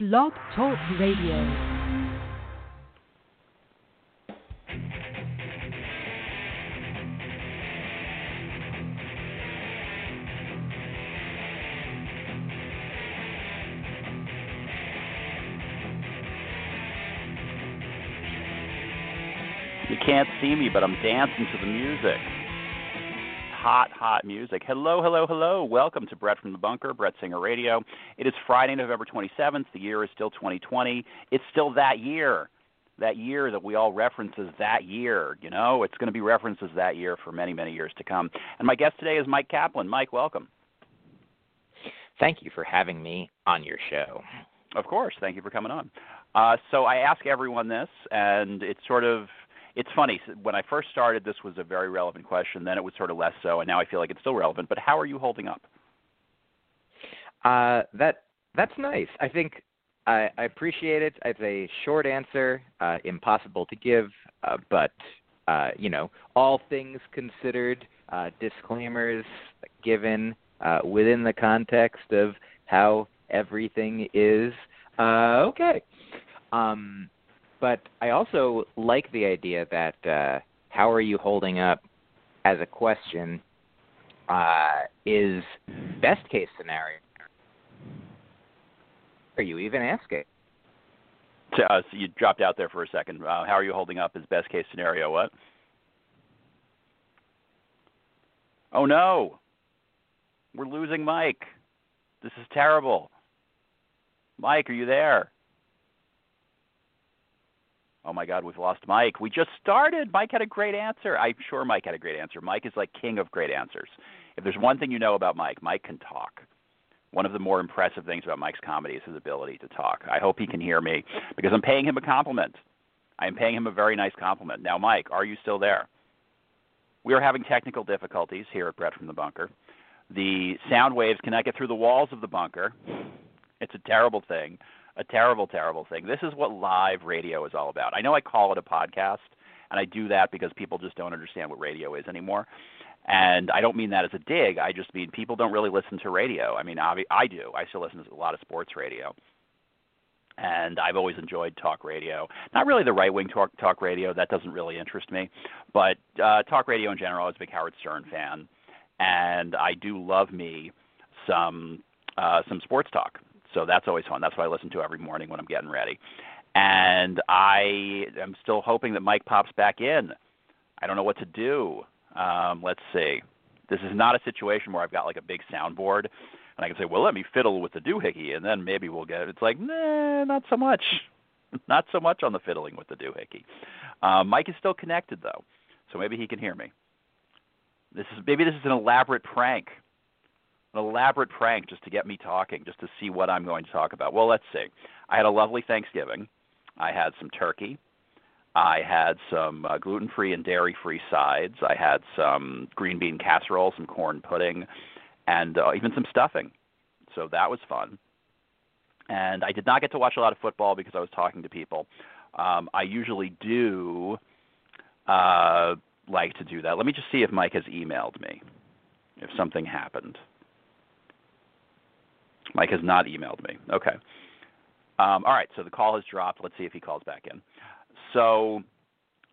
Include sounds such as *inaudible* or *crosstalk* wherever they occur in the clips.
Blog Talk Radio. You can't see me, but I'm dancing to the music. Hot, hot music. Hello, hello, hello. Welcome to Brett from the Bunker, Brett Singer Radio. It is Friday, November 27th. The year is still 2020. It's still that year. That year that we all reference as that year. You know, it's going to be referenced as that year for many, many years to come. And my guest today is Myq Kaplan. Myq, welcome. Thank you for having me on your show. Of course. Thank you for coming on. Uh, so I ask everyone this, and it's sort of it's funny when I first started, this was a very relevant question. Then it was sort of less so, and now I feel like it's still relevant. But how are you holding up? Uh, that that's nice. I think I, I appreciate it. It's a short answer, uh, impossible to give, uh, but uh, you know, all things considered, uh, disclaimers given uh, within the context of how everything is. Uh, okay. Um, but I also like the idea that uh, how are you holding up as a question uh, is best case scenario. Are you even asking? So, uh, so you dropped out there for a second. Uh, how are you holding up as best case scenario? What? Oh no, we're losing Myq. This is terrible. Myq, are you there? Oh my God, we've lost Myq. We just started. Myq had a great answer. I'm sure Myq had a great answer. Myq is like king of great answers. If there's one thing you know about Myq, Myq can talk. One of the more impressive things about Myq's comedy is his ability to talk. I hope he can hear me because I'm paying him a compliment. I am paying him a very nice compliment. Now, Myq, are you still there? We are having technical difficulties here at Brett from the Bunker. The sound waves cannot get through the walls of the bunker. It's a terrible thing a terrible, terrible thing. This is what live radio is all about. I know I call it a podcast, and I do that because people just don't understand what radio is anymore. And I don't mean that as a dig. I just mean people don't really listen to radio. I mean, I do. I still listen to a lot of sports radio. And I've always enjoyed talk radio. Not really the right wing talk, talk radio. That doesn't really interest me. But uh, talk radio in general, I was a big Howard Stern fan. And I do love me some uh, some sports talk. So that's always fun. That's what I listen to every morning when I'm getting ready. And I am still hoping that Myq pops back in. I don't know what to do. Um, let's see. This is not a situation where I've got like a big soundboard and I can say, well, let me fiddle with the doohickey, and then maybe we'll get it. It's like, nah, not so much. *laughs* not so much on the fiddling with the doohickey. Um, Myq is still connected though, so maybe he can hear me. This is maybe this is an elaborate prank an elaborate prank just to get me talking, just to see what I'm going to talk about. Well, let's see. I had a lovely Thanksgiving. I had some turkey. I had some uh, gluten-free and dairy-free sides. I had some green bean casserole, some corn pudding, and uh, even some stuffing. So that was fun. And I did not get to watch a lot of football because I was talking to people. Um, I usually do uh, like to do that. Let me just see if Myq has emailed me, if something happened. Myq has not emailed me. Okay. Um, all right, so the call has dropped. Let's see if he calls back in. So,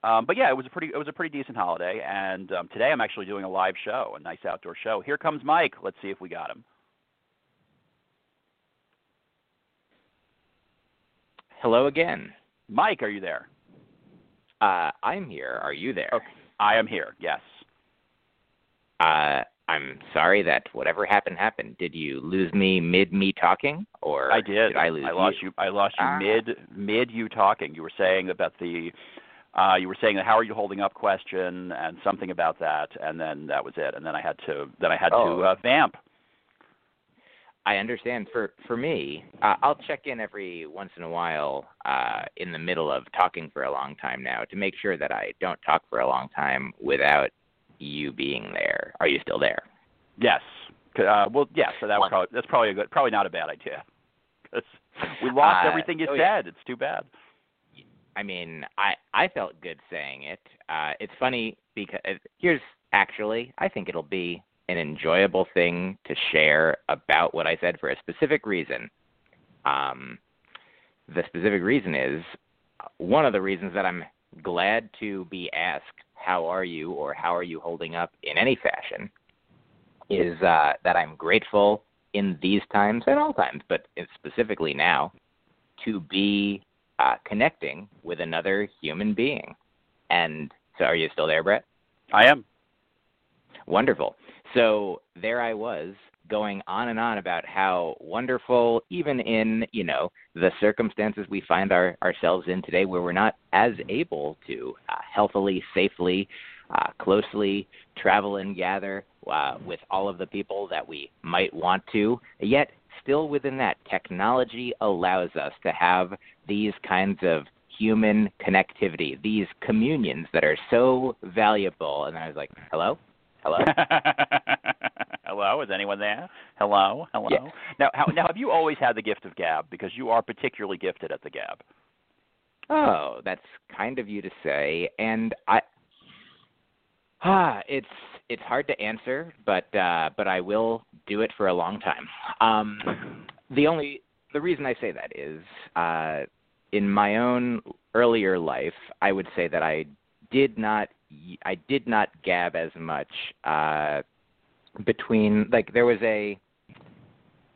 um, but yeah, it was a pretty it was a pretty decent holiday, and um, today I'm actually doing a live show, a nice outdoor show. Here comes Myq. Let's see if we got him. Hello again. Myq, are you there? Uh, I'm here. Are you there? Okay. I am here. Yes. Uh, I'm sorry that whatever happened happened. Did you lose me mid me talking, or I did. did I lose I lost you? you. I lost you ah. mid mid you talking. You were saying about the. Uh, you were saying the how are you holding up question and something about that, and then that was it. And then I had to then I had oh. to uh, vamp. I understand. For for me, uh, I'll check in every once in a while uh, in the middle of talking for a long time now to make sure that I don't talk for a long time without you being there. Are you still there? Yes. Uh, well, yeah. So that probably that's probably a good, probably not a bad idea. *laughs* Because we lost uh, everything you oh, said. Yeah. It's too bad. I mean, I I felt good saying it. Uh, it's funny because here's actually I think it'll be an enjoyable thing to share about what I said for a specific reason. Um, the specific reason is one of the reasons that I'm glad to be asked, How are you? or How are you holding up in any fashion, is uh, that I'm grateful in these times and all times, but specifically now, to be uh, connecting with another human being. And so, are you still there, Brett? I am. Wonderful. So there I was going on and on about how wonderful, even in you know the circumstances we find our, ourselves in today, where we're not as able to uh, healthily, safely, uh, closely travel and gather uh, with all of the people that we might want to. Yet, still within that, technology allows us to have these kinds of human connectivity, these communions that are so valuable. And I was like, hello? Hello? *laughs* Hello, is anyone there? Hello, hello. Yeah. Now, how, now, have you always had the gift of gab? Because you are particularly gifted at the gab. Oh, that's kind of you to say, and I. Ah, *sighs* it's it's hard to answer, but uh, but I will do it for a long time. Um, the only the reason I say that is uh, in my own earlier life, I would say that I did not I did not gab as much uh, between like there was a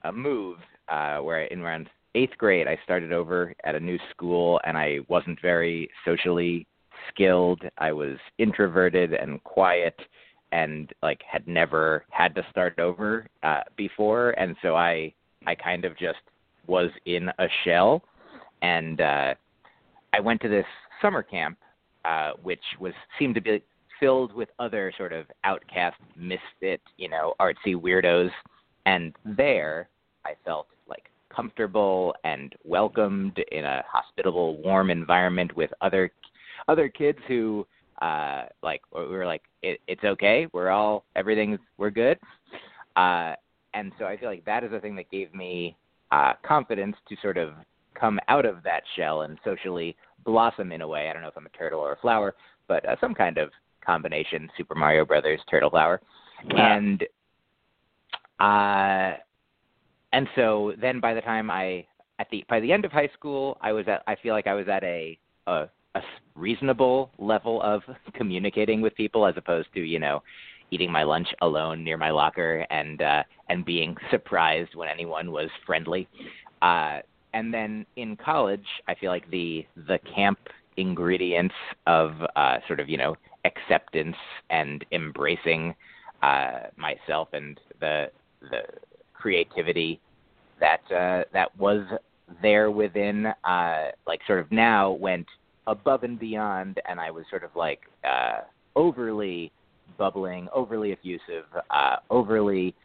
a move uh, where in around eighth grade I started over at a new school and I wasn't very socially skilled. I was introverted and quiet and like had never had to start over uh, before and so I I kind of just was in a shell and uh, I went to this summer camp uh, which was seemed to be filled with other sort of outcast, misfit, you know, artsy weirdos. And there, I felt like comfortable and welcomed in a hospitable, warm environment with other other kids who uh like we were like it, it's okay we're all everything's we're good uh and so i feel like that is the thing that gave me uh confidence to sort of come out of that shell and socially blossom in a way. I don't know if I'm a turtle or a flower, but uh, some kind of combination. Super Mario Brothers, turtle flower, and uh, and so then by the time I at the by the end of high school, I was at I feel like I was at a a, a reasonable level of *laughs* communicating with people as opposed to you know eating my lunch alone near my locker and uh and being surprised when anyone was friendly uh and then in college, I feel like the the camp ingredients of uh, sort of you know acceptance and embracing uh, myself and the the creativity that uh, that was there within uh, like sort of now went above and beyond, and I was sort of like uh, overly bubbling, overly effusive, uh, overly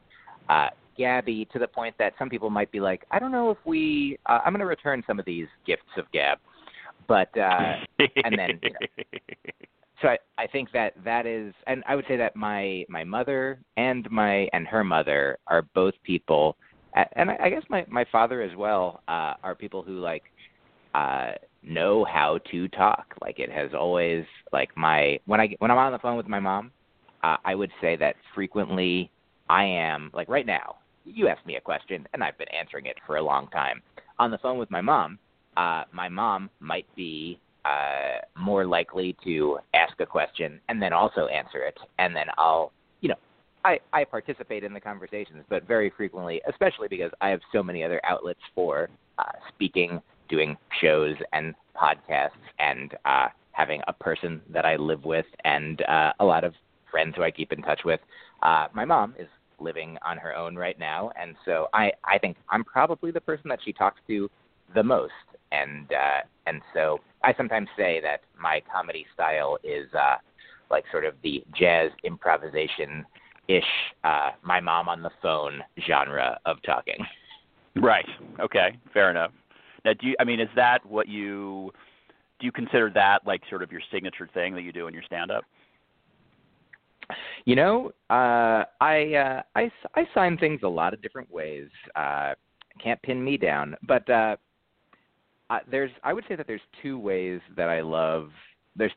uh, Gabby to the point that some people might be like, I don't know if we. Uh, I'm going to return some of these gifts of Gab, but uh, and then. You *laughs* know, so I, I think that that is, and I would say that my my mother and my and her mother are both people, and I, I guess my my father as well uh, are people who like uh know how to talk. Like it has always like my when I when I'm on the phone with my mom, uh, I would say that frequently I am like right now you asked me a question, and I've been answering it for a long time. On the phone with my mom, uh, my mom might be uh, more likely to ask a question and then also answer it, and then I'll, you know, I, I participate in the conversations, but very frequently, especially because I have so many other outlets for uh, speaking, doing shows and podcasts, and uh, having a person that I live with, and uh, a lot of friends who I keep in touch with. Uh, my mom is living on her own right now, and so I I think I'm probably the person that she talks to the most, and uh, and so I sometimes say that my comedy style is uh, like sort of the jazz improvisation ish uh, my mom on the phone genre of talking. Right. Okay. Fair enough. Now, do you? I mean, is that what you? Do you consider that like sort of your signature thing that you do in your stand up? You know, uh, I, uh, I I sign things a lot of different ways. Uh, can't pin me down, but uh, there's I would say that there's two ways that I love. There's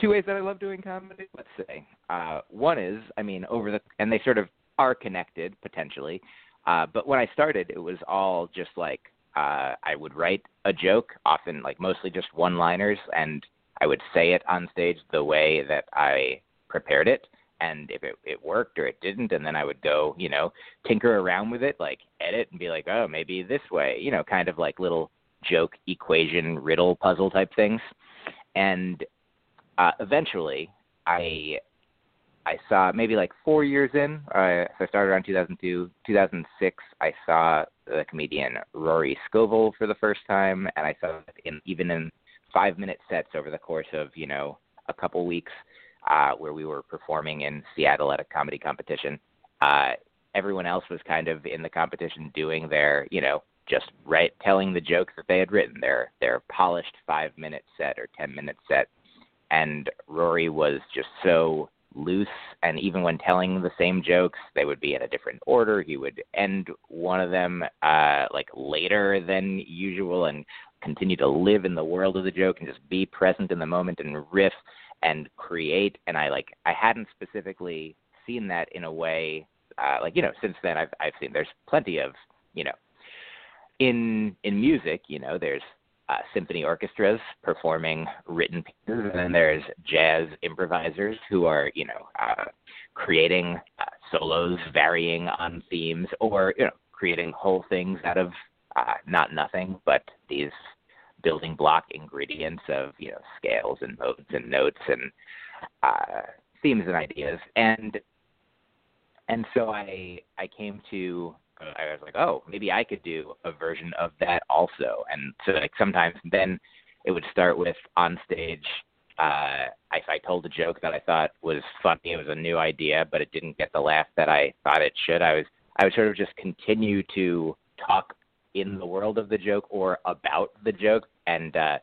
two ways that I love doing comedy. Let's say uh, one is, I mean, over the and they sort of are connected potentially. Uh, but when I started, it was all just like uh, I would write a joke, often like mostly just one-liners, and I would say it on stage the way that I prepared it. And if it, it worked or it didn't, and then I would go, you know, tinker around with it, like edit and be like, oh, maybe this way, you know, kind of like little joke equation riddle puzzle type things. And uh, eventually, I I saw maybe like four years in. Uh, so I started around 2002, 2006. I saw the comedian Rory Scovel for the first time, and I saw it in even in five minute sets over the course of you know a couple weeks, uh, where we were performing in Seattle at a comedy competition. Uh, everyone else was kind of in the competition doing their you know just right telling the jokes that they had written, their their polished five minute set or ten minute set, and Rory was just so loose. And even when telling the same jokes they would be in a different order. He would end one of them uh like later than usual and continue to live in the world of the joke and just be present in the moment and riff and create. And i like i hadn't specifically seen that in a way uh like you know since then i've i've seen there's plenty of you know in in music you know there's uh, symphony orchestras performing written pieces, and then there's jazz improvisers who are, you know, uh, creating uh, solos varying on themes, or you know, creating whole things out of uh, not nothing, but these building block ingredients of you know scales and modes and notes and uh, themes and ideas, and and so I I came to I was like, oh, maybe I could do a version of that also. And so like sometimes then it would start with on stage. Uh, if I told a joke that I thought was funny, it was a new idea, but it didn't get the laugh that I thought it should. I was I would sort of just continue to talk in the world of the joke or about the joke, and uh,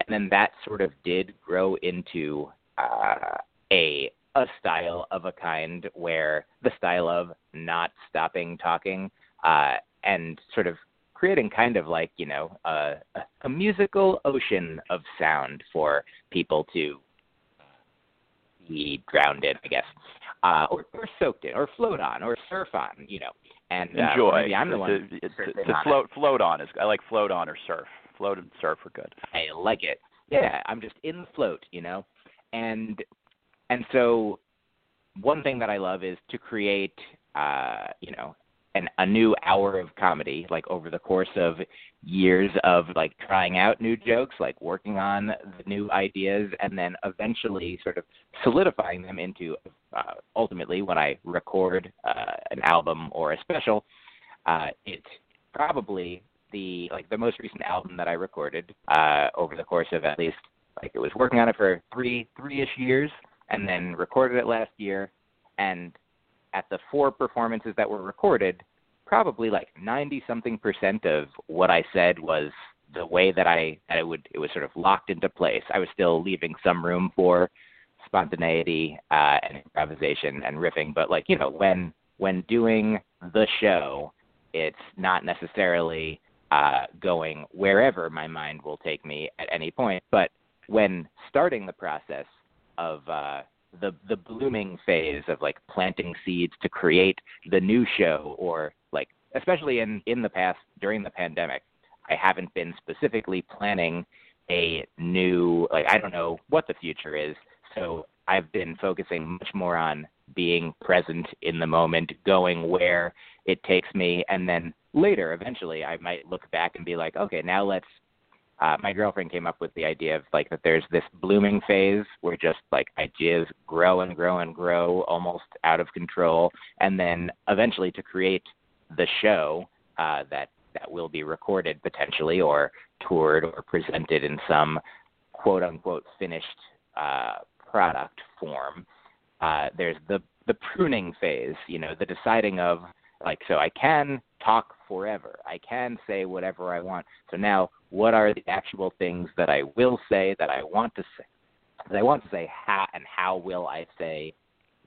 and then that sort of did grow into uh, a a style of a kind where the style of not stopping talking uh, and sort of creating kind of like you know a, a musical ocean of sound for people to be drowned in, I guess, uh, or, or soaked in, or float on, or surf on, you know. And uh, enjoy. Maybe I'm the one to, to, to float. Float on is. I like float on or surf. Float and surf are good. I like it. Yeah, I'm just in the float, you know. And and so one thing that I love is to create, uh, you know, an, a new hour of comedy, like over the course of years of like trying out new jokes, like working on the new ideas, and then eventually sort of solidifying them into uh, ultimately when I record uh, an album or a special, uh, it's probably the like the most recent album that I recorded uh, over the course of at least like it was working on it for three three ish years and then recorded it last year. And at the four performances that were recorded, probably like 90 something percent of what I said was the way that I that it would it was sort of locked into place. I was still leaving some room for spontaneity uh, and improvisation and riffing, but like you know when when doing the show, it's not necessarily uh, going wherever my mind will take me at any point, but when starting the process, of uh, the the blooming phase of like planting seeds to create the new show or like especially in in the past during the pandemic i haven't been specifically planning a new like i don't know what the future is. So i've been focusing much more on being present in the moment going where it takes me. And then later eventually i might look back and be like okay now let's uh, my girlfriend came up with the idea of like that there's this blooming phase where just like ideas grow and grow and grow almost out of control, and then eventually to create the show uh, that that will be recorded potentially or toured or presented in some quote unquote finished uh, product form. Uh, there's the the pruning phase, you know, the deciding of like so I can talk forever. I can say whatever I want. So now what are the actual things that I will say that I want to say that I want to say how and how will I say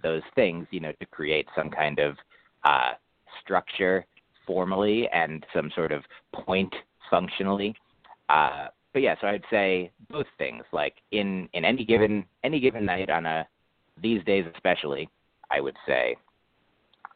those things, you know, to create some kind of uh, structure formally and some sort of point functionally. Uh, but yeah, so I'd say both things. Like in in any given any given night on a these days especially, I would say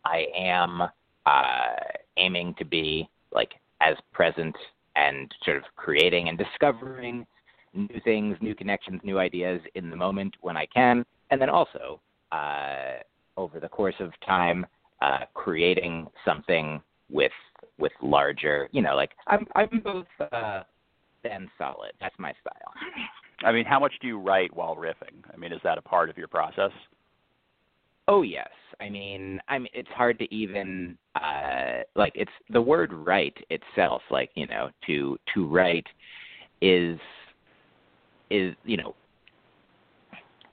I am uh, aiming to be like as present and sort of creating and discovering new things, new connections, new ideas in the moment when I can, and then also uh, over the course of time, uh, creating something with with larger, you know, like I'm I'm both uh, and solid. That's my style. I mean, how much do you write while riffing? I mean, is that a part of your process? Oh yes. I mean, I mean, it's hard to even uh, like it's the word write itself. Like you know, to to write is is you know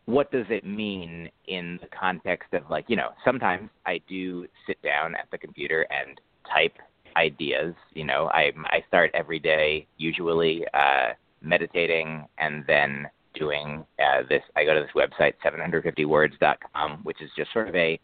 what does it mean in the context of like you know sometimes i do sit down at the computer and type ideas you know i i start every day usually uh meditating and then doing uh, this i go to this website 750words.com which is just sort of a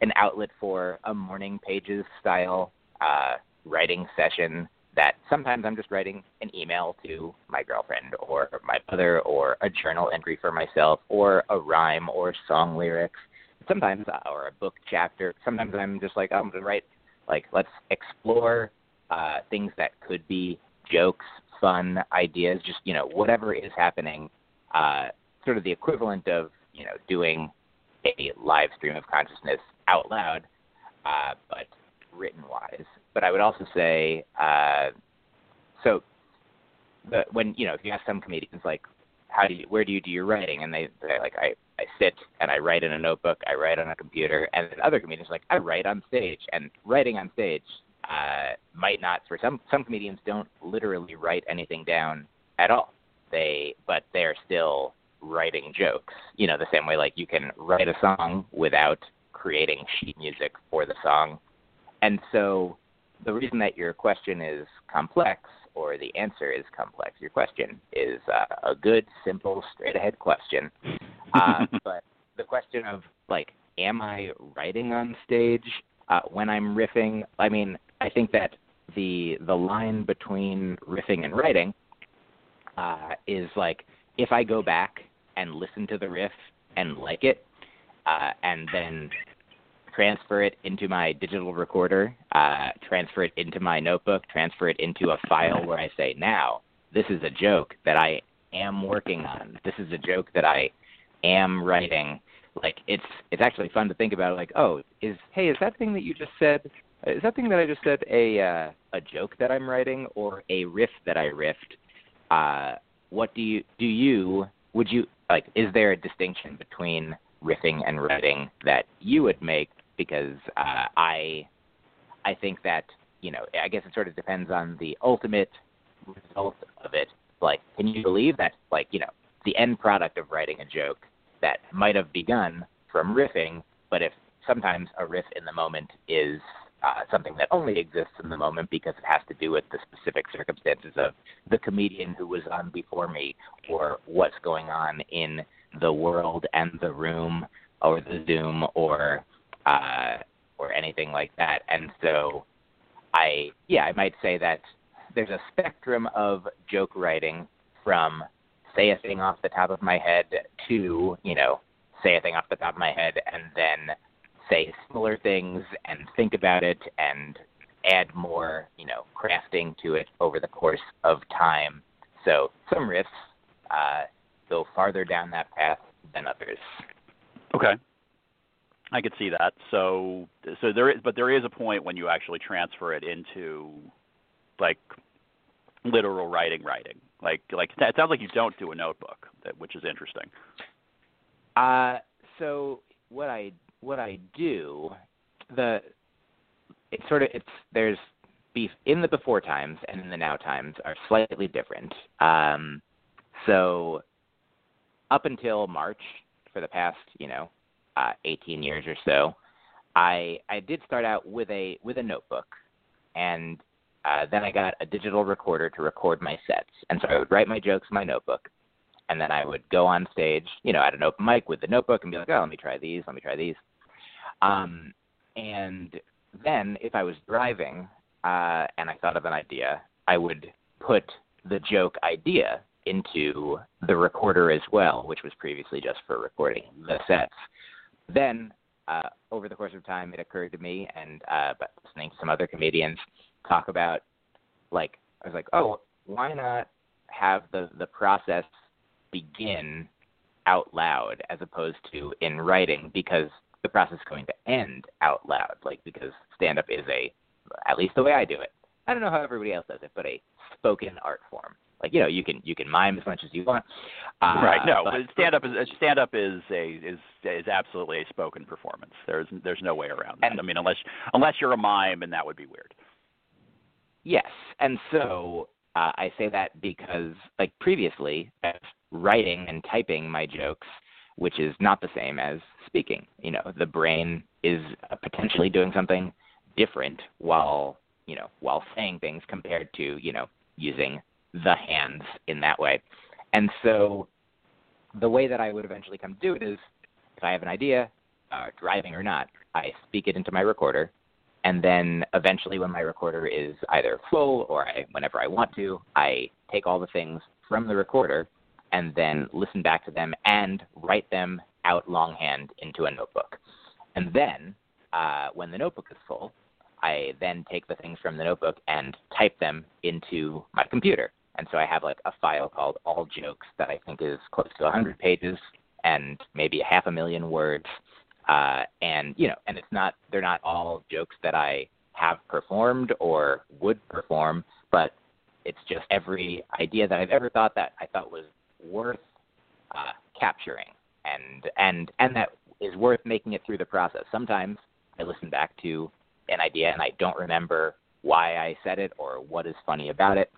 an outlet for a morning pages style uh writing session that sometimes I'm just writing an email to my girlfriend or my mother or a journal entry for myself or a rhyme or song lyrics. Sometimes or a book chapter. Sometimes I'm just like I'm gonna write like let's explore uh, things that could be jokes, fun ideas, just you know whatever is happening. Uh, sort of the equivalent of you know doing a live stream of consciousness out loud, uh, but written wise. But I would also say, uh, so the, when you know, if you ask some comedians like, how do you, where do you do your writing, and they they like, I I sit and I write in a notebook, I write on a computer, and then other comedians like, I write on stage, and writing on stage uh, might not for some some comedians don't literally write anything down at all. They but they're still writing jokes. You know, the same way like you can write a song without creating sheet music for the song and so the reason that your question is complex or the answer is complex, your question is uh, a good, simple, straight ahead question. *laughs* Uh, but the question of, like, am I writing on stage uh, when I'm riffing? I mean, I think that the the line between riffing and writing uh, is like if I go back and listen to the riff and like it, uh, and then transfer it into my digital recorder, uh, transfer it into my notebook, transfer it into a file where I say, now, this is a joke that I am working on. This is a joke that I am writing. Like it's it's actually fun to think about. Like, oh, is hey, is that thing that you just said? Is that thing that I just said a uh, a joke that I'm writing or a riff that I riffed? Uh, what do you do? You would you like? Is there a distinction between riffing and writing that you would make because uh, I I think that you know I guess it sort of depends on the ultimate result of it. Like, can you believe that like you know the end product of writing a joke that might have begun from riffing, but if sometimes a riff in the moment is uh, something that only exists in the moment because it has to do with the specific circumstances of the comedian who was on before me or what's going on in the world and the room or the Zoom or uh, or anything like that. And so, I yeah, I might say that there's a spectrum of joke writing from say a thing off the top of my head to you know say a thing off the top of my head and then say similar things and think about it and add more you know crafting to it over the course of time. So some riffs uh, go farther down that path than others. Okay. I could see that. So so there is, but there is a point when you actually transfer it into like literal writing, writing. Like like it sounds like you don't do a notebook, which is interesting. Uh, so what I what I do, the it's sort of it's there's beef in the before times and in the now times are slightly different. Um, so up until March, for the past you know uh, 18 years or so, I I did start out with a with a notebook, and uh, then I got a digital recorder to record my sets, and so I would write my jokes in my notebook, and then I would go on stage, you know, at an open mic with the notebook and be like, oh, let me try these, let me try these, um, and then if I was driving uh, and I thought of an idea, I would put the joke idea into the recorder as well, which was previously just for recording the sets. Then, uh, over the course of time, it occurred to me, and uh, listening to some other comedians talk about like I was like, oh, why not have the the process begin out loud as opposed to in writing because the process is going to end out loud, like because stand up is a at least the way I do it. I don't know how everybody else does it, but a spoken art form. Like you know, you can you can mime as much as you want. Uh, right. No, but, stand up is stand up is a is is absolutely a spoken performance. There's there's no way around that. And- I mean, unless unless you're a mime, and that would be weird. Yes, and so uh, I say that because, like previously, I was writing and typing my jokes, which is not the same as speaking. You know, the brain is uh, potentially doing something different while you know while saying things compared to you know using the hands in that way. And so, the way that I would eventually come to do it is, if I have an idea, uh, driving or not, I speak it into my recorder and then eventually when my recorder is either full or I, whenever I want to, I take all the things from the recorder and then listen back to them and write them out longhand into a notebook. And then uh, when the notebook is full, I then take the things from the notebook and type them into my computer. And so I have like a file called All Jokes that I think is close to 100 pages and maybe a half a million words. Uh, and you know, and it's not they're not all jokes that I have performed or would perform, but it's just every idea that I've ever thought that I thought was worth uh, capturing, and and and that is worth making it through the process. Sometimes I listen back to an idea and I don't remember why I said it or what is funny about it,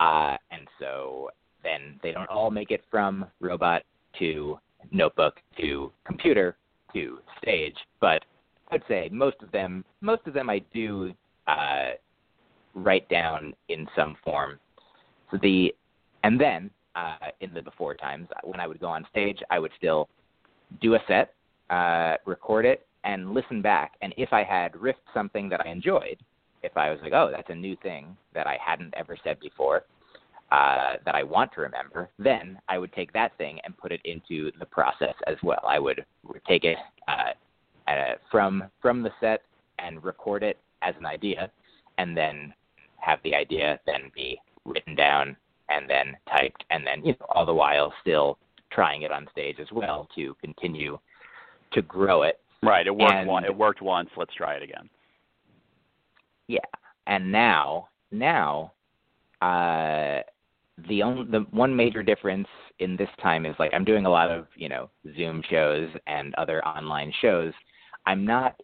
uh, and so then they don't all make it from robot to notebook to computer to stage, but I'd say most of them most of them I do uh, write down in some form. So the and then uh, in the before times when I would go on stage, I would still do a set, uh, record it, and listen back. And if I had riffed something that I enjoyed, if I was like, oh, that's a new thing that I hadn't ever said before, uh, that I want to remember, then I would take that thing and put it into the process as well. I would take it uh, uh, from from the set and record it as an idea, and then have the idea then be written down and then typed, and then you know all the while still trying it on stage as well to continue to grow it. Right. It worked. And- One, it worked once. Let's try it again. Yeah, and now now uh, the only the one major difference in this time is like I'm doing a lot of you know Zoom shows and other online shows. I'm not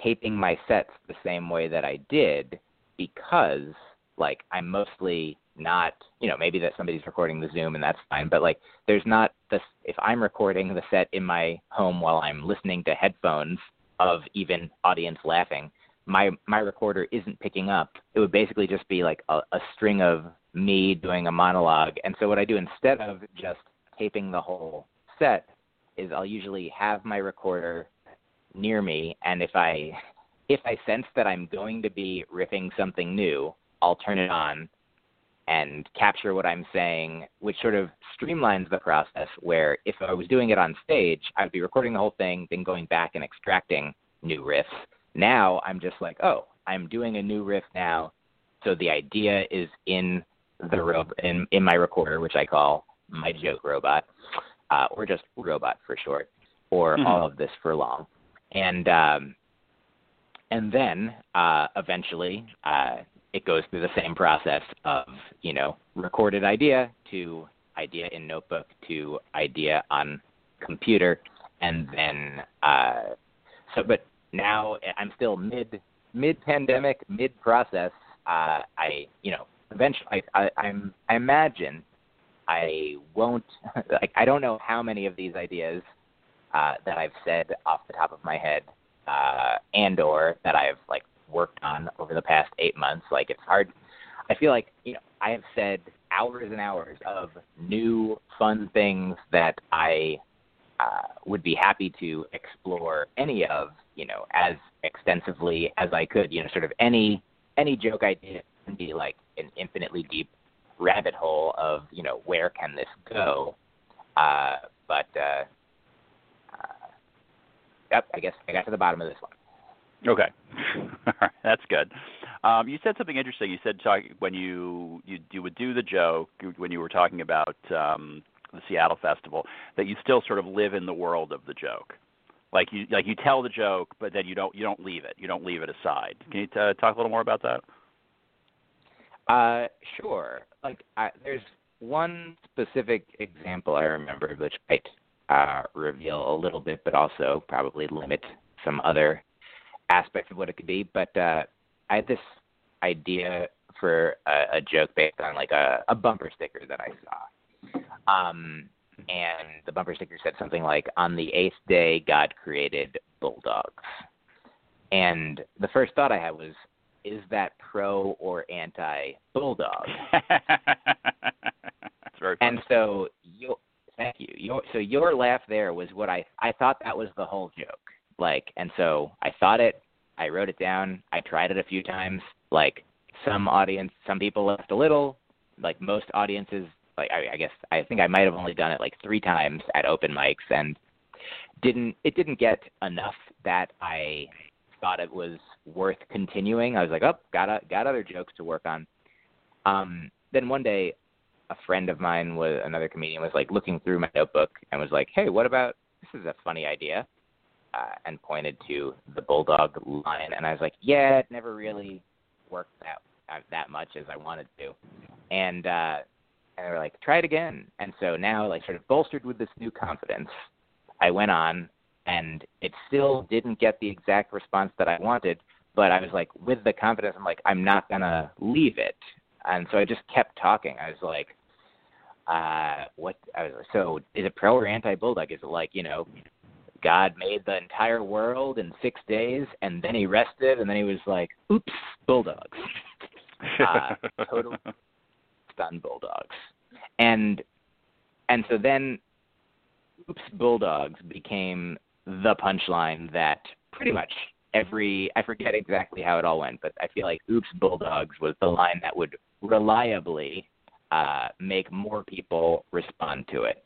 taping my sets the same way that I did because like I'm mostly not you know maybe that somebody's recording the Zoom and that's fine, but like there's not this if I'm recording the set in my home while I'm listening to headphones of even audience laughing my my recorder isn't picking up, it would basically just be like a, a string of me doing a monologue. And so what I do instead of just taping the whole set is I'll usually have my recorder near me and if I if I sense that I'm going to be riffing something new, I'll turn it on and capture what I'm saying, which sort of streamlines the process where if I was doing it on stage, I would be recording the whole thing, then going back and extracting new riffs now I'm just like, oh, I'm doing a new riff now, so the idea is in the ro- in in my recorder, which I call my joke robot, uh, or just robot for short, or Mhm. all of this for long, and um, and then uh, eventually uh, it goes through the same process of you know recorded idea to idea in notebook to idea on computer, and then uh, so but now I'm still mid mid pandemic, mid process. Uh, I you know eventually I, I, I'm I imagine I won't *laughs* like I don't know how many of these ideas uh, that I've said off the top of my head uh, and or that I've like worked on over the past eight months. Like it's hard. I feel like you know I have said hours and hours of new fun things that I uh, would be happy to explore any of, you know, as extensively as I could. You know, sort of any any joke idea can be like an infinitely deep rabbit hole of, you know, where can this go? Uh, but uh, uh, yep, I guess I got to the bottom of this one. Okay, *laughs* that's good. Um, you said something interesting. You said talk, when you, you you would do the joke when you were talking about um, the Seattle Festival that you still sort of live in the world of the joke. Like you like you tell the joke, but then you don't you don't leave it. You don't leave it aside. Can you t- talk a little more about that? Uh, sure. Like I, there's one specific example I remember, which might uh, reveal a little bit, but also probably limit some other aspects of what it could be. But uh, I had this idea for a, a joke based on like a, a bumper sticker that I saw. Um, and the bumper sticker said something like, "On the eighth day, God created bulldogs." And the first thought I had was, "Is that pro or anti bulldog?" *laughs* That's very funny. And so your thank you. Your so your laugh there was what I I thought that was the whole joke. Like and so I thought it, I wrote it down, I tried it a few times. Like some audience some people laughed a little, like most audiences like I, I guess I think I might have only done it like three times at open mics and didn't it didn't get enough that I thought it was worth continuing. I was like, oh, got a, got other jokes to work on. Um, then one day, a friend of mine was another comedian was like looking through my notebook and was like, hey, what about this is a funny idea, uh, and pointed to the bulldog line, and I was like, yeah, it never really worked out uh, that much as I wanted to, and uh, and they were like, try it again. And so now, like, sort of bolstered with this new confidence, I went on, and it still didn't get the exact response that I wanted. But I was like, with the confidence, I'm like, I'm not gonna leave it. And so I just kept talking. I was like, uh, what? I was like, so is it pro or anti bulldog? Is it like you know, God made the entire world in six days, and then he rested, and then he was like, oops, bulldogs. *laughs* uh, total stun bulldogs and and so then oops bulldogs became the punchline that pretty much every i forget exactly how it all went but i feel like oops bulldogs was the line that would reliably uh make more people respond to it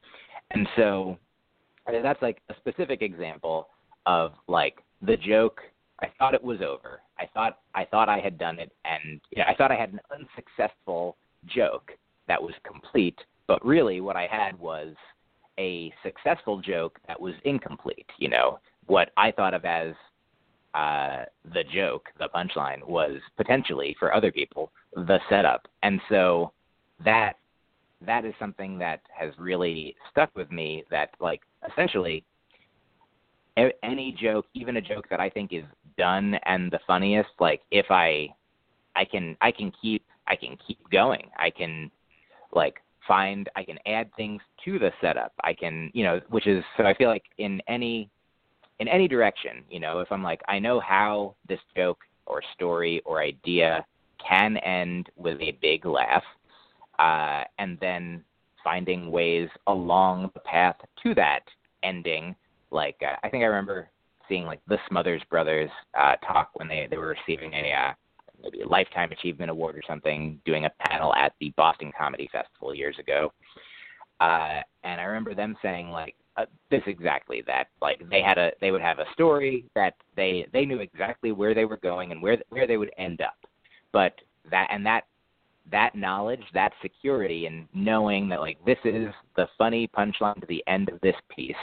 and so that's like a specific example of like the joke I thought it was over. I thought I thought I had done it, and you know, I thought I had an unsuccessful joke that was complete, but really what I had was a successful joke that was incomplete. You know, what I thought of as uh, the joke, the punchline, was potentially for other people the setup, and so that that is something that has really stuck with me. That like essentially any joke, even a joke that I think is done and the funniest, like if I I can I can keep I can keep going. I can like find I can add things to the setup. I can, you know, which is so I feel like in any in any direction, you know, if I'm like I know how this joke or story or idea can end with a big laugh, uh, and then finding ways along the path to that ending. Like uh, I think I remember seeing like the Smothers Brothers uh, talk when they they were receiving a uh, maybe a lifetime achievement award or something, doing a panel at the Boston Comedy Festival years ago. Uh, and I remember them saying like uh, this exactly that like they had a they would have a story that they they knew exactly where they were going and where where they would end up, but that and that that knowledge, that security, and knowing that like this is the funny punchline to the end of this piece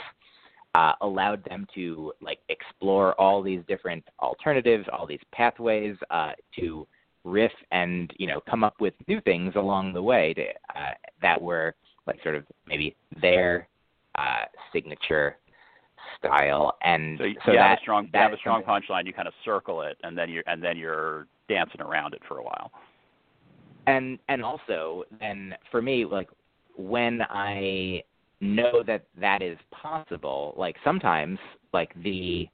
uh, allowed them to like explore all these different alternatives, all these pathways uh, to riff and you know come up with new things along the way to, uh, that were like sort of maybe their uh, signature style. And so, you, so you that, have a strong, you have a strong punchline. You kind of circle it, and then you're and then you're dancing around it for a while. And and also then for me like when I know that that is possible. Like sometimes, like the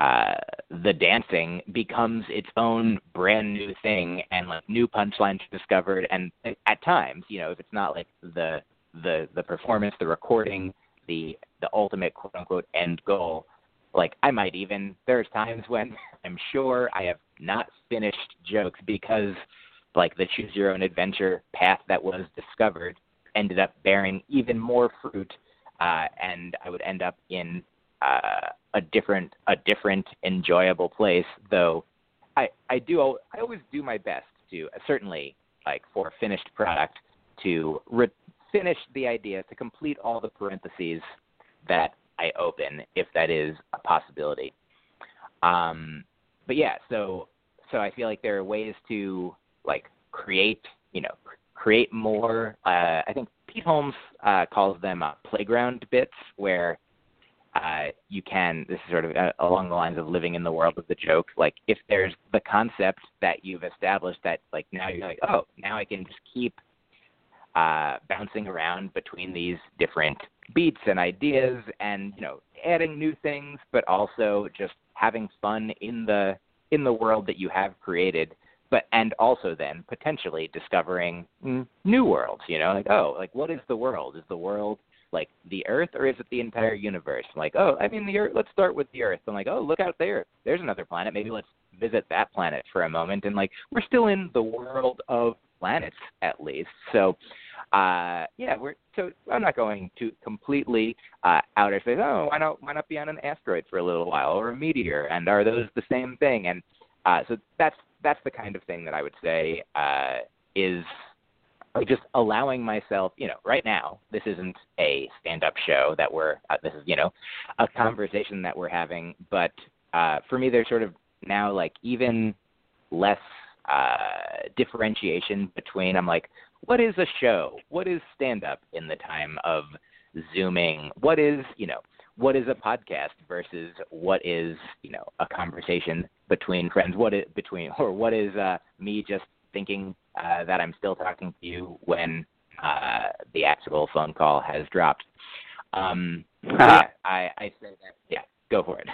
uh, the dancing becomes its own brand new thing, and like new punchlines discovered. And at times, you know, if it's not like the the the performance, the recording, the the ultimate quote unquote end goal, like I might even there's times when *laughs* I'm sure I have not finished jokes because like the choose your own adventure path that was discovered ended up bearing even more fruit, uh, and I would end up in uh, a different a different enjoyable place. Though I I do I always do my best to uh, certainly like for a finished product to re- finish the idea to complete all the parentheses that I open if that is a possibility. Um, but yeah, so so I feel like there are ways to like create you know create more. Uh, I think Pete Holmes uh, calls them uh, playground bits where uh, you can, this is sort of uh, along the lines of living in the world of the joke. Like, if there's the concept that you've established that, like, now you're like, oh, now I can just keep uh, bouncing around between these different beats and ideas and, you know, adding new things, but also just having fun in the in the world that you have created but and also then potentially discovering new worlds you know like oh like what is the world is the world like the Earth or is it the entire universe? I'm like, oh, I mean the Earth. Let's start with the Earth. I'm like, oh, look out there. There's another planet. Maybe let's visit that planet for a moment. And like, we're still in the world of planets at least. So, uh, yeah, we're so I'm not going to completely uh, outer space. Oh, why not? Why not be on an asteroid for a little while or a meteor? And are those the same thing? And uh, so that's that's the kind of thing that I would say uh, is like just allowing myself, you know, right now, this isn't a stand-up show that we're, uh, this is, you know, a conversation that we're having, but uh, for me, there's sort of now like even less uh, differentiation between. I'm like, what is a show? What is stand-up in the time of zooming? What is, you know, what is a podcast versus what is, you know, a conversation between friends? What is between, or what is uh, me just thinking uh, that I'm still talking to you when uh, the actual phone call has dropped. Um, *laughs* yeah, I, I say that. Yeah, go for it.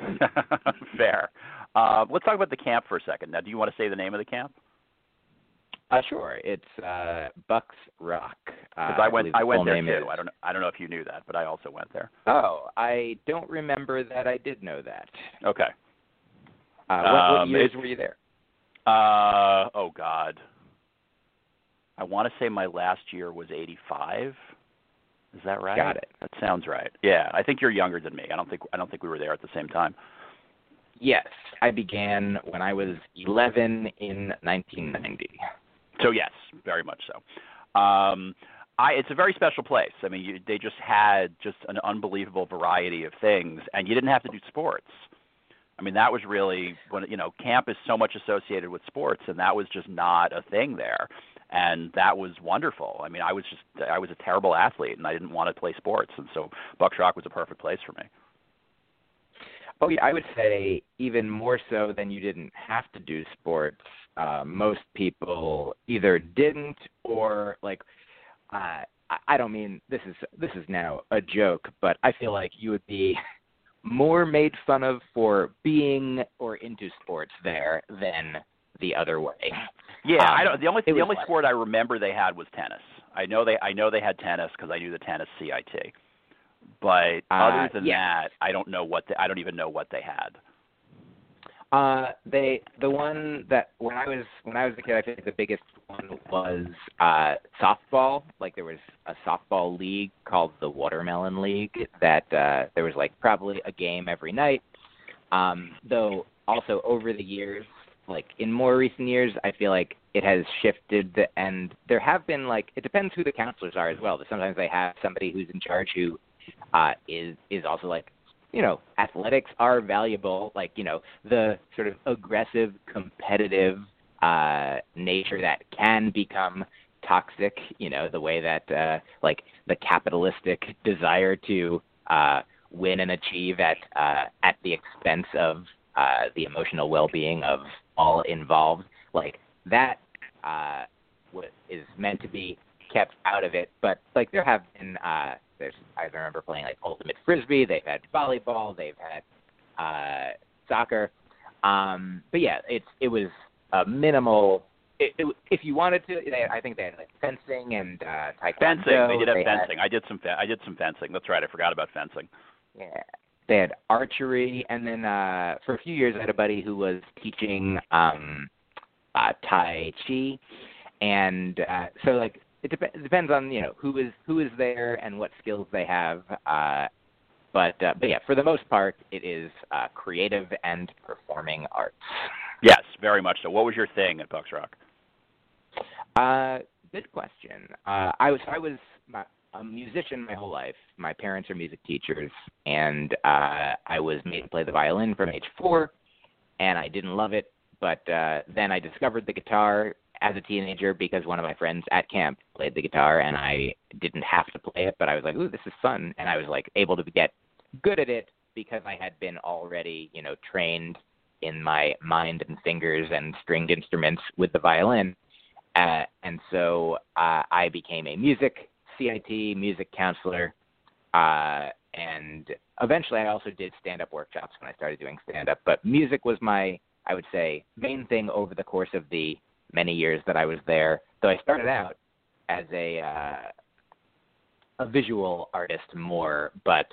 *laughs* Fair. Uh, let's talk about the camp for a second. Now, do you want to say the name of the camp? Uh, sure. It's uh, Bucks Rock. Uh, I went, I went there too. Is. I don't, know, I don't know if you knew that, but I also went there. Oh, I don't remember that. I did know that. Okay. Uh, what, what um, years were you there? Uh oh God. I want to say my last year was 85. Is that right? Got it. That sounds right. Yeah, I think you're younger than me. I don't think I don't think we were there at the same time. Yes, I began when I was 11 in 1990. So yes, very much so. Um, I, it's a very special place. I mean, you, they just had just an unbelievable variety of things, and you didn't have to do sports. I mean, that was really when you know camp is so much associated with sports, and that was just not a thing there, and that was wonderful. I mean, I was just I was a terrible athlete, and I didn't want to play sports, and so Bucks Rock was a perfect place for me. Oh yeah, I would say even more so than you didn't have to do sports. Uh, most people either didn't or like. Uh, I don't mean this is this is now a joke, but I feel like you would be more made fun of for being or into sports there than the other way. Yeah, um, I don't. The only the only sport I remember they had was tennis. I know they I know they had tennis because I knew the tennis CIT. But uh, other than yeah. that, I don't know what they, I don't even know what they had. Uh, they the one that when I was when I was a kid, I think the biggest one was uh, softball. Like there was a softball league called the Watermelon League that uh, there was like probably a game every night. Um, though also over the years, like in more recent years, I feel like it has shifted, and there have been like it depends who the counselors are as well. Sometimes they have somebody who's in charge who uh, is is also like you know, athletics are valuable, like, you know, the sort of aggressive, competitive uh, nature that can become toxic, you know, the way that, uh, like, the capitalistic desire to uh, win and achieve at, uh, at the expense of uh, the emotional well being of all involved, like, that uh, is meant to be kept out of it. But, like, there have been, uh, there's I remember playing like ultimate frisbee. They've had volleyball. They've had uh, soccer. Um, but yeah, it's it was a minimal. It, it, if you wanted to, they, I think they had like fencing and uh, taekwondo. Fencing. They did have they fencing. Had, I did some. I did some fencing. That's right. I forgot about fencing. Yeah. They had archery, and then uh, for a few years, I had a buddy who was teaching um, uh, Tai Chi, and uh, so like it, dep- it depends on you know who is who is there and what skills they have. Uh, but uh, but yeah, for the most part, it is uh, creative and performing arts. Yes, very much so. What was your thing at Bucks Rock? Uh, good question. Uh, I was I was my, a musician my whole life. My parents are music teachers, and uh, I was made to play the violin from age four, and I didn't love it. But uh, then I discovered the guitar as a teenager because one of my friends at camp played the guitar, and I didn't have to play it, but I was like, "Ooh, this is fun," and I was like able to get good at it because I had been already, you know, trained in my mind and fingers and stringed instruments with the violin. Uh, and so uh, I became a music CIT music counselor, uh, and eventually I also did stand-up workshops when I started doing stand-up. But music was my, I would say, main thing over the course of the many years that I was there. Though I started out as a uh, a visual artist more, but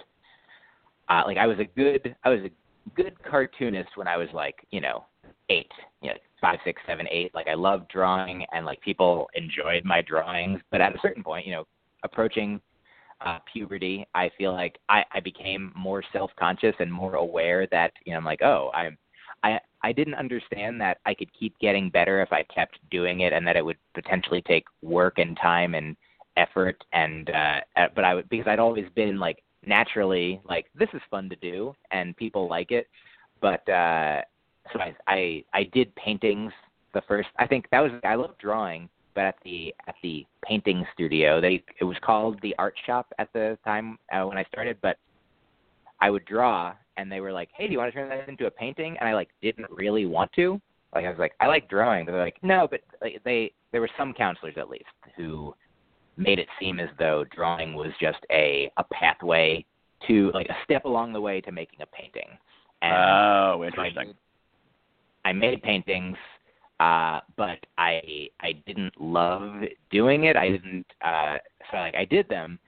uh, like I was a good, I was a good cartoonist when I was like, you know, eight, you know, five, six, seven, eight. Like I loved drawing, and like people enjoyed my drawings. But at a certain point, you know, approaching uh, puberty, I feel like I, I became more self-conscious and more aware that you know I'm like, oh, I'm I I didn't understand that I could keep getting better if I kept doing it, and that it would potentially take work and time and effort. And uh, but I would because I'd always been like naturally like this is fun to do and people like it. But uh, so I I I did paintings the first. I think that was I love drawing, but at the at the painting studio, they it was called the art shop at the time uh, when I started. But I would draw, and they were like, "Hey, do you want to turn that into a painting?" And I like didn't really want to. Like I was like, "I like drawing." but They're like, "No," but like, they there were some counselors at least who made it seem as though drawing was just a a pathway to like a step along the way to making a painting. And oh, so I interesting. I made paintings, uh, but I I didn't love doing it. I didn't uh, so like I did them,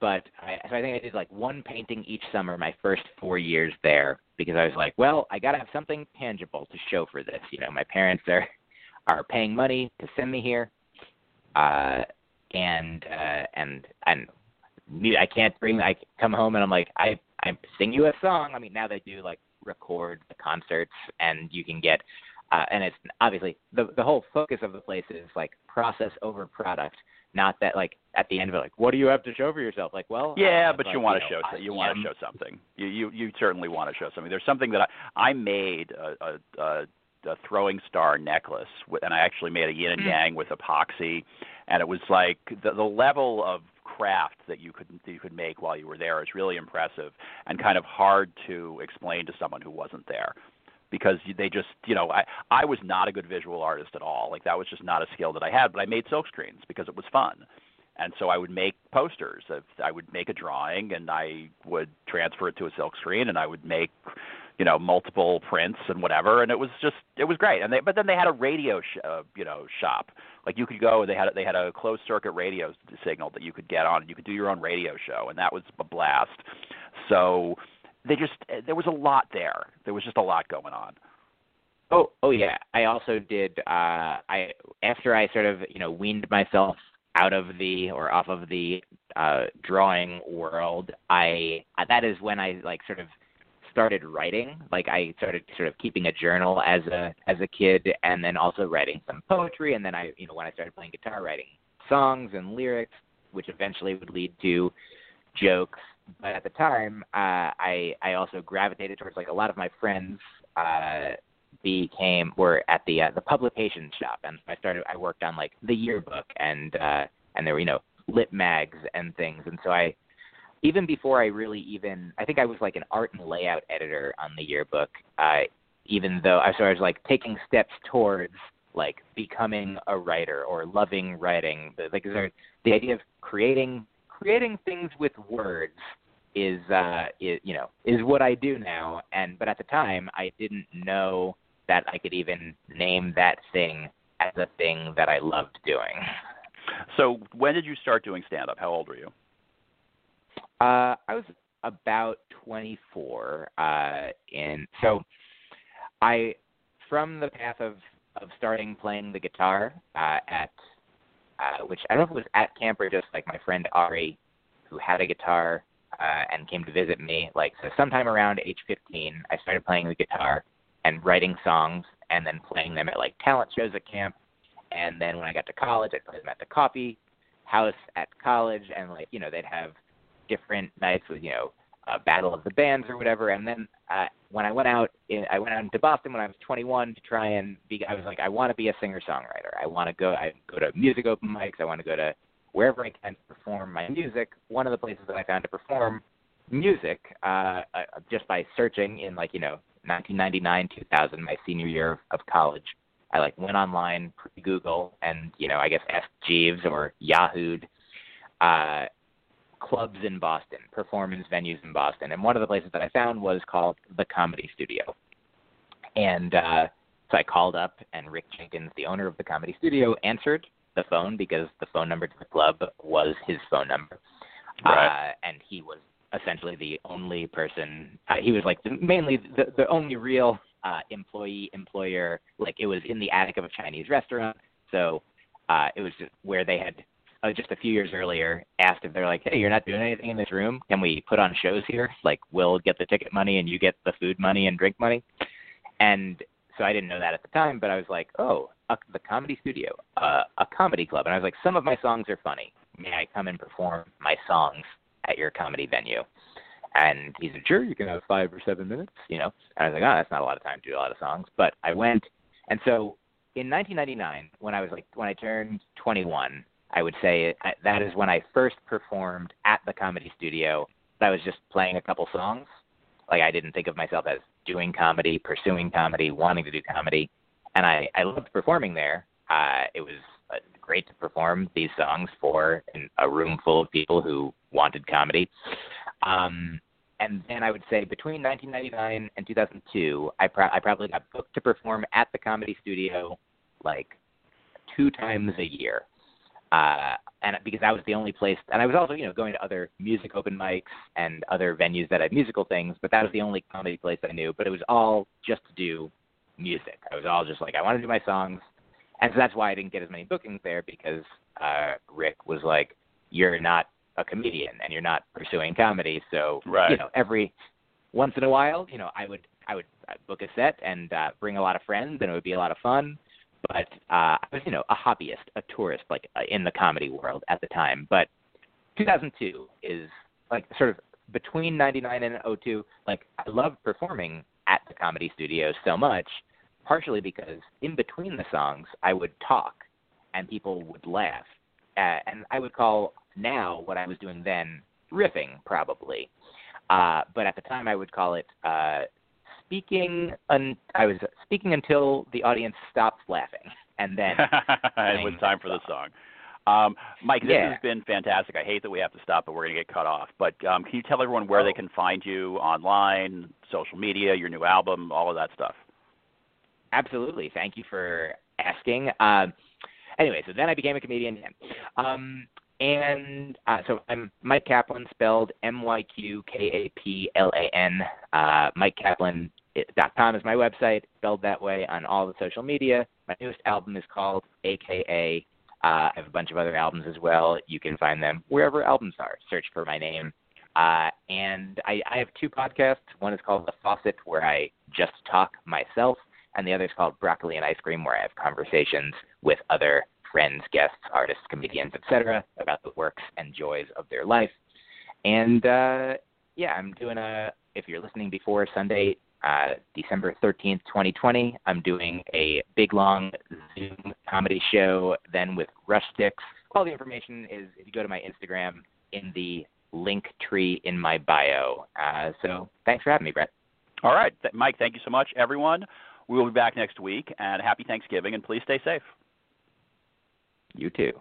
but I, so I think I did like one painting each summer my first four years there because I was like, well, I got to have something tangible to show for this. You know, my parents are are paying money to send me here, uh, and uh, and and I can't bring. I come home and I'm like, I I sing you a song. I mean, now they do like record the concerts, and you can get. Uh, and it's obviously the the whole focus of the place is like process over product, not that like at the end of it, like what do you have to show for yourself? Like, well, Yeah, uh, but like, you want to show I you want to show something. You you you certainly want to show something. There's something that I I made a a, a, a throwing star necklace, with, and I actually made a yin and Mm. yang with epoxy, and it was like the the level of craft that you could that you could make while you were there is really impressive and kind of hard to explain to someone who wasn't there because they just you know I I was not a good visual artist at all like that was just not a skill that I had but I made silk screens because it was fun and so I would make posters. I would make a drawing and I would transfer it to a silk screen, and I would make, you know, multiple prints and whatever. And it was just it was great. And they but then they had a radio sh- uh, you know shop. Like you could go. And they had they had a closed circuit radio signal that you could get on, and you could do your own radio show, and that was a blast. So they just there was a lot there. There was just a lot going on. Oh, oh yeah. I also did. Uh, I after I sort of you know weaned myself out of the or off of the uh, drawing world. I that is when I like sort of started writing. Like I started sort of keeping a journal as a as a kid, and then also writing some poetry. And then I you know when I started playing guitar, writing songs and lyrics, which eventually would lead to jokes. But at the time, uh, I I also gravitated towards like a lot of my friends. Uh, became were at the uh, the publication shop and I started I worked on like the yearbook and uh and there were you know lit mags and things and so I even before I really even I think I was like an art and layout editor on the yearbook uh even though I so I was like taking steps towards like becoming a writer or loving writing like the idea of creating creating things with words is uh is you know is what I do now and but at the time I didn't know that I could even name that thing as a thing that I loved doing. So when did you start doing stand up? How old were you? Uh I was about 24 uh in so I from the path of of starting playing the guitar uh at uh which I don't know if it was at camp or just like my friend Ari who had a guitar uh and came to visit me like so sometime around age 15 I started playing the guitar and writing songs and then playing them at like talent shows at camp. And then when I got to college, I played them at the coffee house at college, and like you know they'd have different nights with you know uh, battle of the bands or whatever. And then uh, when I went out, in, I went out into Boston when I was 21 to try and be. I was like, I want to be a singer songwriter. I want to go. I go to music open mics. I want to go to wherever I can to perform my music. One of the places that I found to perform music, uh, uh, just by searching in like you know 1999, 2000, my senior year of college. I like went online, pre Google, and you know I guess asked Jeeves or Yahooed uh, clubs in Boston, performance venues in Boston, and one of the places that I found was called the Comedy Studio. And uh, so I called up, and Rick Jenkins, the owner of the Comedy Studio, answered the phone because the phone number to the club was his phone number, right. uh, and he was essentially the only person. Uh, he was like the, mainly the the only real uh, employee employer. Like it was in the attic of a Chinese restaurant, so uh, it was just where they had uh, just a few years earlier asked if they're like, hey, you're not doing anything in this room. Can we put on shows here? Like we'll get the ticket money and you get the food money and drink money. And so I didn't know that at the time, but I was like, oh, a, the comedy studio, uh, a comedy club. And I was like, some of my songs are funny. May I come and perform my songs at your comedy venue? And he said, sure, you can have five or seven minutes, you know. And I was like, oh, that's not a lot of time to do a lot of songs. But I went, and so in 1999, when I was like, when I turned 21, I would say that is when I first performed at the comedy studio. I was just playing a couple songs. Like I didn't think of myself as doing comedy, pursuing comedy, wanting to do comedy, and I I loved performing there. Uh, it was uh, great to perform these songs for a room full of people who wanted comedy. Um, and then I would say between 1999 and 2002, I, pro- I probably got booked to perform at the comedy studio like two times a year uh, and because that was the only place, and I was also, you know, going to other music open mics and other venues that had musical things, but that was the only comedy place I knew. But it was all just to do music. I was all just like, I want to do my songs, and so that's why I didn't get as many bookings there because uh, Rick was like, you're not a comedian and you're not pursuing comedy, so right. you know, every once in a while, you know, I would I would book a set and uh, bring a lot of friends, and it would be a lot of fun but uh, I was, you know, a hobbyist, a tourist, like uh, in the comedy world at the time. But 2002 is like sort of between 99 and 02. Like I loved performing at the comedy studio so much, partially because in between the songs I would talk and people would laugh, uh, and I would call now what I was doing then riffing probably. Uh, but at the time, I would call it uh, speaking un- I was speaking until the audience stopped laughing, and then *laughs* it was time for the song. Um, Myq, this yeah. has been fantastic. I hate that we have to stop, but we're going to get cut off. But um, can you tell everyone where oh. they can find you online, social media, your new album, all of that stuff? Absolutely. Thank you for asking. Um, anyway, so then I became a comedian. Um, and uh, so I'm Myq Kaplan, spelled M Y Q K A P L A N. Uh, Myq Kaplan com is my website, spelled that way on all the social media. My newest album is called AKA. Uh, I have a bunch of other albums as well. You can find them wherever albums are. Search for my name. Uh, and I, I have two podcasts. One is called The Faucet, where I just talk myself, and the other is called Broccoli and Ice Cream, where I have conversations with other friends, guests, artists, comedians, etc., about the works and joys of their life. And uh, yeah, I'm doing a. If you're listening before Sunday, uh, December 13th, 2020. I'm doing a big long Zoom comedy show then with Rush Sticks. All the information is if you go to my Instagram in the link tree in my bio. Uh, so thanks for having me, Brett. All right, Th- Myq, thank you so much, everyone. We will be back next week, and happy Thanksgiving, and please stay safe. You too.